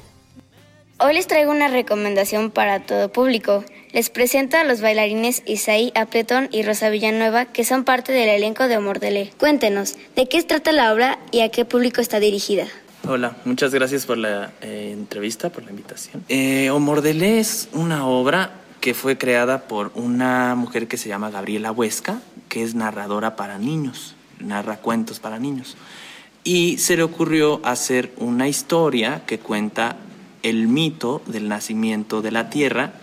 Hoy les traigo una recomendación para todo público. Les presento a los bailarines Isaí Appleton y Rosa Villanueva, que son parte del elenco de Omordelé. Cuéntenos, ¿de qué trata la obra y a qué público está dirigida? Hola, muchas gracias por la eh, entrevista, por la invitación. Eh, Omordelé es una obra que fue creada por una mujer que se llama Gabriela Huesca, que es narradora para niños, narra cuentos para niños. Y se le ocurrió hacer una historia que cuenta el mito del nacimiento de la Tierra,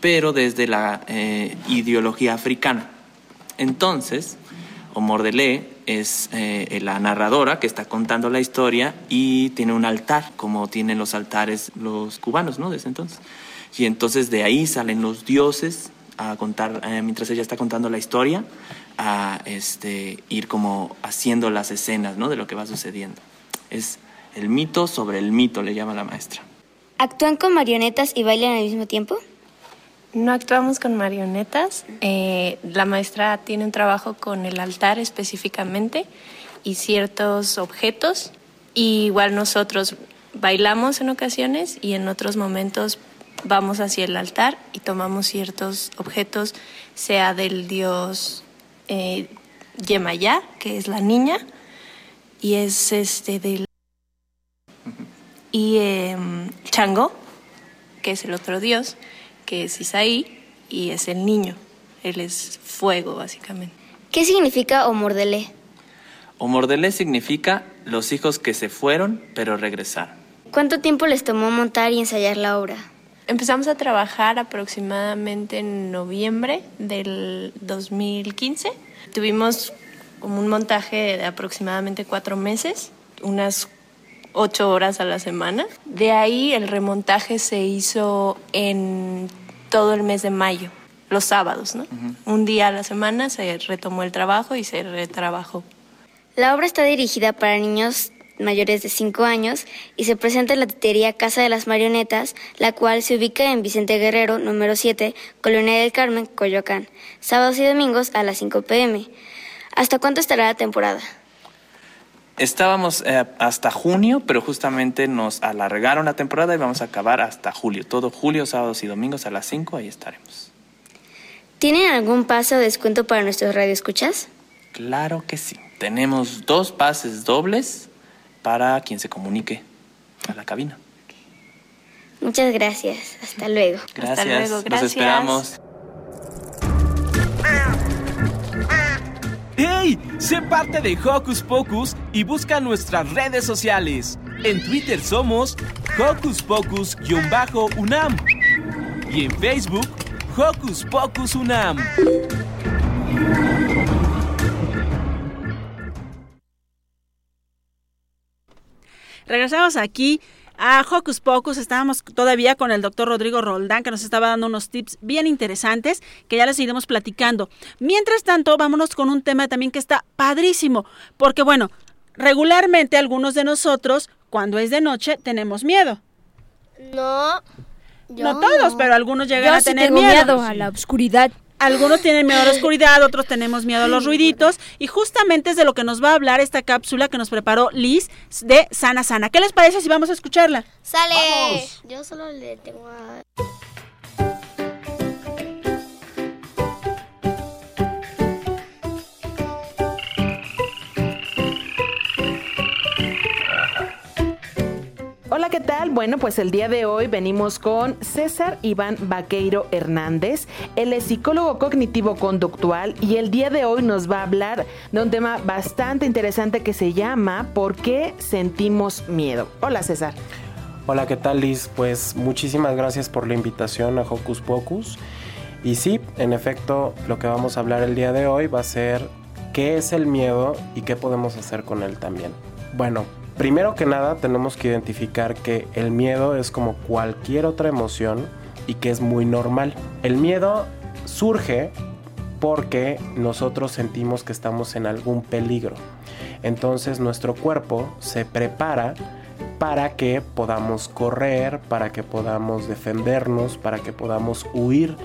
pero desde la eh, ideología africana. Entonces, Omordelé es eh, la narradora que está contando la historia y tiene un altar, como tienen los altares los cubanos, ¿no? Desde entonces. Y entonces de ahí salen los dioses a contar, eh, mientras ella está contando la historia, a este, ir como haciendo las escenas, ¿no? De lo que va sucediendo. Es el mito sobre el mito, le llama la maestra. ¿Actúan con marionetas y bailan al mismo tiempo? No actuamos con marionetas. eh, la maestra tiene un trabajo con el altar específicamente y ciertos objetos. Y igual nosotros bailamos en ocasiones y en otros momentos vamos hacia el altar y tomamos ciertos objetos, sea del dios eh, Yemayá, que es la niña, y es este del y em, Chango, que es el otro dios, que es Isaí y es el niño. Él es fuego, básicamente. ¿Qué significa Omordelé? Omordelé significa los hijos que se fueron pero regresaron. ¿Cuánto tiempo les tomó montar y ensayar la obra? Empezamos a trabajar aproximadamente en noviembre del 2015. Tuvimos como un montaje de aproximadamente cuatro meses, unas ocho horas a la semana. De ahí el remontaje se hizo en todo el mes de mayo, los sábados, ¿no? Un día a la semana se retomó el trabajo y se retrabajó. La obra está dirigida para niños mayores de 5 años y se presenta en la tetería Casa de las Marionetas, la cual se ubica en Vicente Guerrero, número 7, Colonia del Carmen, Coyoacán, sábados y domingos a las 5 pm. ¿Hasta cuánto estará la temporada? Estábamos eh, hasta junio, pero justamente nos alargaron la temporada y vamos a acabar hasta julio. Todo julio, sábados y domingos a las 5, ahí estaremos. ¿Tienen algún paso de descuento para nuestros radioescuchas? Claro que sí. Tenemos dos pases dobles para quien se comunique a la cabina. Muchas gracias. Hasta luego. Gracias. Hasta luego. Nos Gracias. esperamos. ¡Hey! Sé parte de Hocus Pocus y busca nuestras redes sociales. En Twitter somos Hocus Pocus-UNAM y en Facebook Hocus Pocus UNAM. Regresamos aquí a Hocus Pocus. Estábamos todavía con el doctor Rodrigo Roldán, que nos estaba dando unos tips bien interesantes que ya les iremos platicando. Mientras tanto, vámonos con un tema también que está padrísimo, porque bueno, regularmente algunos de nosotros, cuando es de noche, tenemos miedo. No. no todos, pero algunos llegan Yo a sí tener tengo miedo. miedo a la oscuridad. Algunos tienen miedo a la oscuridad, otros tenemos miedo a los ruiditos y justamente es de lo que nos va a hablar esta cápsula que nos preparó Liz de Sana Sana. ¿Qué les parece si vamos a escucharla? ¡Sale! Vamos. Yo solo le tengo a... Hola, ¿qué tal? Bueno, pues el día de hoy venimos con César Iván Vaqueiro Hernández. Él es psicólogo cognitivo-conductual y el día de hoy nos va a hablar de un tema bastante interesante que se llama ¿Por qué sentimos miedo? Hola, César. Hola, ¿qué tal Liz? Pues muchísimas gracias por la invitación a Hocus Pocus. Y sí, en efecto, lo que vamos a hablar el día de hoy va a ser qué es el miedo y qué podemos hacer con él también. Bueno, primero que nada tenemos que identificar que el miedo es como cualquier otra emoción y que es muy normal. El miedo surge porque nosotros sentimos que estamos en algún peligro. Entonces nuestro cuerpo se prepara para que podamos correr, para que podamos defendernos, para que podamos huir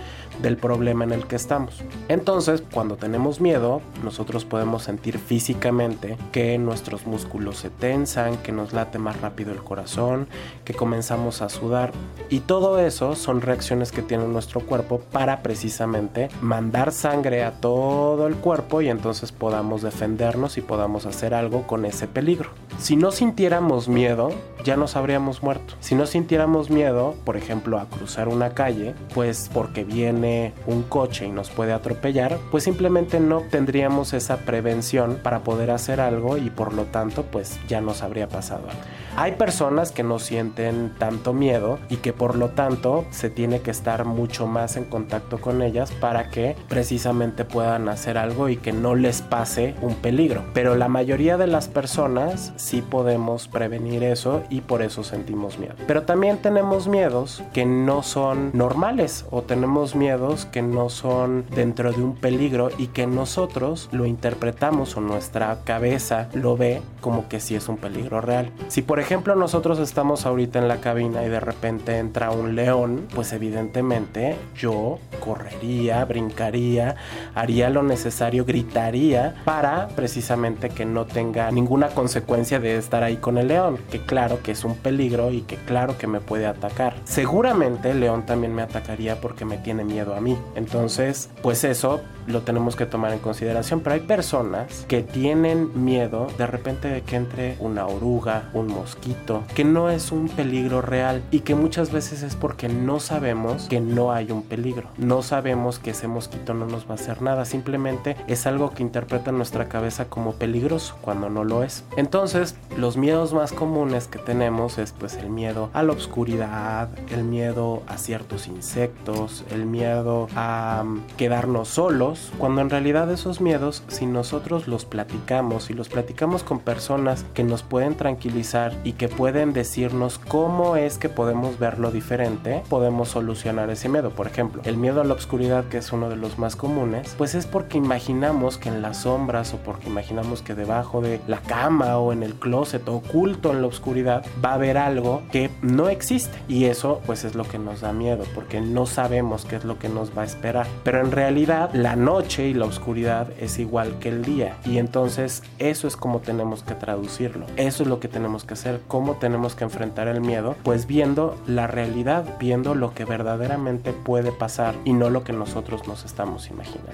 del problema en el que estamos. Entonces, cuando tenemos miedo, nosotros podemos sentir físicamente que nuestros músculos se tensan, que nos late más rápido el corazón, que comenzamos a sudar. Y todo eso son reacciones que tiene nuestro cuerpo para precisamente mandar sangre a todo el cuerpo y entonces podamos defendernos y podamos hacer algo con ese peligro. Si no sintiéramos miedo, ya nos habríamos muerto. Si no sintiéramos miedo, por ejemplo, a cruzar una calle, pues porque viene un coche y nos puede atropellar, pues simplemente no tendríamos esa prevención para poder hacer algo y por lo tanto pues ya nos habría pasado algo. Hay personas que no sienten tanto miedo y que por lo tanto se tiene que estar mucho más en contacto con ellas para que precisamente puedan hacer algo y que no les pase un peligro. Pero la mayoría de las personas sí podemos prevenir eso y por eso sentimos miedo. Pero también tenemos miedos que no son normales o tenemos miedos que no son dentro de un peligro y que nosotros lo interpretamos o nuestra cabeza lo ve como que sí es un peligro real. Si por nosotros estamos ahorita en la cabina y de repente entra un león, pues evidentemente yo correría, brincaría, haría lo necesario, gritaría para precisamente que no tenga ninguna consecuencia de estar ahí con el león, que claro que es un peligro y que claro que me puede atacar. Seguramente el león también me atacaría porque me tiene miedo a mí. Entonces, pues eso lo tenemos que tomar en consideración. Pero hay personas que tienen miedo de repente de que entre una oruga, un mosquito, que no es un peligro real y que muchas veces es porque no sabemos que no hay un peligro. No sabemos que ese mosquito no nos va a hacer nada. Simplemente es algo que interpreta nuestra cabeza como peligroso cuando no lo es. Entonces, los miedos más comunes que tenemos es pues el miedo a la oscuridad, el miedo a ciertos insectos, el miedo a um, quedarnos solos, cuando en realidad esos miedos, si nosotros los platicamos y los platicamos con personas que nos pueden tranquilizar y que pueden decirnos cómo es que podemos verlo diferente, podemos solucionar ese miedo. Por ejemplo, el miedo a la oscuridad, que es uno de los más comunes, pues es porque imaginamos que en las sombras o porque imaginamos que debajo de la cama o en el closet oculto en la oscuridad va a haber algo que no existe. Y eso pues es lo que nos da miedo, porque no sabemos qué es lo que nos va a esperar. Pero en realidad la noche y la oscuridad es igual que el día. Y entonces eso es como tenemos que traducirlo. Eso es lo que tenemos que hacer. ¿Cómo tenemos que enfrentar el miedo? Pues viendo la realidad, viendo lo que verdaderamente puede pasar y no lo que nosotros nos estamos imaginando.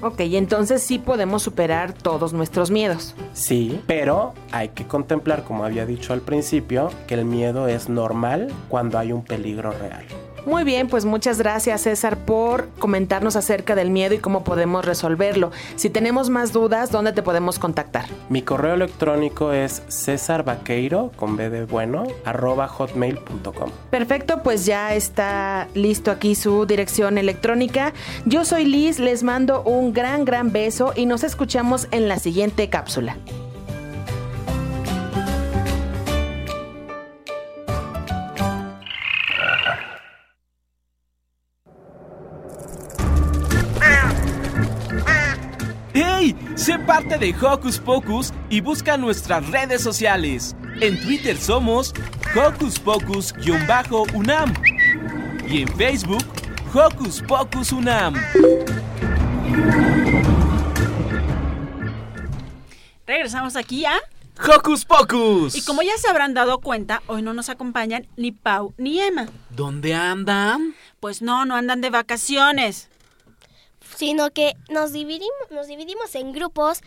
Ok, entonces sí podemos superar todos nuestros miedos. Sí, pero hay que contemplar, como había dicho al principio, que el miedo es normal cuando hay un peligro real. Muy bien, pues muchas gracias César por comentarnos acerca del miedo y cómo podemos resolverlo. Si tenemos más dudas, ¿dónde te podemos contactar? Mi correo electrónico es cesarvaqueiro, con B de bueno, arroba hotmail.com. Perfecto, pues ya está listo aquí su dirección electrónica. Yo soy Liz, les mando un gran, gran beso y nos escuchamos en la siguiente cápsula. De Hocus Pocus y busca nuestras redes sociales. En Twitter somos Hocus Pocus-UNAM y en Facebook Hocus Pocus UNAM. Regresamos aquí a Hocus Pocus. Y como ya se habrán dado cuenta, hoy no nos acompañan ni Pau ni Emma. ¿Dónde andan? Pues no, no andan de vacaciones. Sino que nos dividimos, nos dividimos en grupos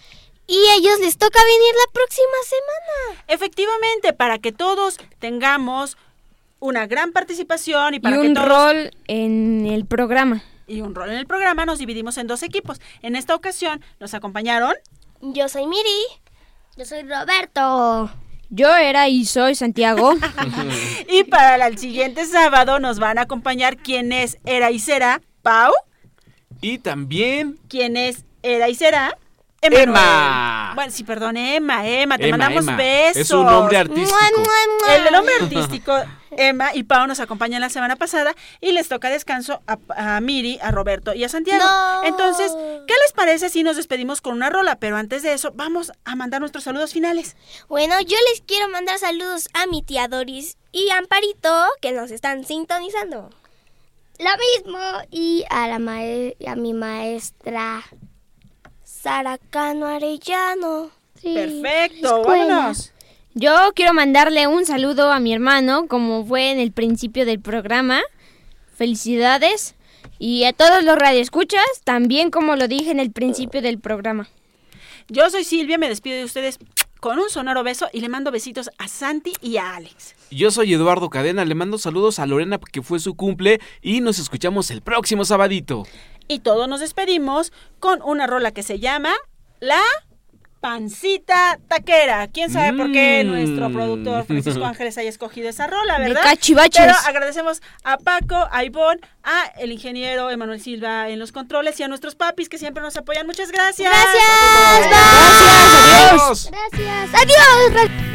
y a ellos les toca venir la próxima semana. Efectivamente, para que todos tengamos una gran participación y para y que un todos... rol en el programa. Y un rol en el programa nos dividimos en dos equipos. En esta ocasión nos acompañaron... Yo soy Miri. Yo soy Roberto. Yo era y soy Santiago. y para el siguiente sábado nos van a acompañar quién es, era y será Pau. Y también... ¿Quién es, era y será? Emanuel. Emma. Bueno, sí, perdón, Emma, Emma, te Emma, mandamos Emma. besos. Es un nombre artístico. El nombre artístico, Emma y Pau nos acompañan la semana pasada y les toca descanso a, a Miri, a Roberto y a Santiago. No. Entonces, ¿qué les parece si nos despedimos con una rola? Pero antes de eso, vamos a mandar nuestros saludos finales. Bueno, yo les quiero mandar saludos a mi tía Doris y a Amparito que nos están sintonizando. Lo mismo. Y a, la mae- a mi maestra Saracano Arellano. Sí, Perfecto, vámonos. Yo quiero mandarle un saludo a mi hermano, como fue en el principio del programa. Felicidades. Y a todos los radioescuchas, también como lo dije en el principio del programa. Yo soy Silvia, me despido de ustedes con un sonoro beso y le mando besitos a Santi y a Alex. Yo soy Eduardo Cadena, le mando saludos a Lorena que fue su cumple y nos escuchamos el próximo sabadito. Y todos nos despedimos con una rola que se llama La Pancita Taquera. ¿Quién sabe por qué Mm. nuestro productor Francisco Ángeles haya escogido esa rola, De verdad? cachivaches. Pero agradecemos a Paco, a Ivonne, a el ingeniero Emanuel Silva en los controles y a nuestros papis que siempre nos apoyan. Muchas gracias. Gracias. Adiós. Gracias. Adiós. A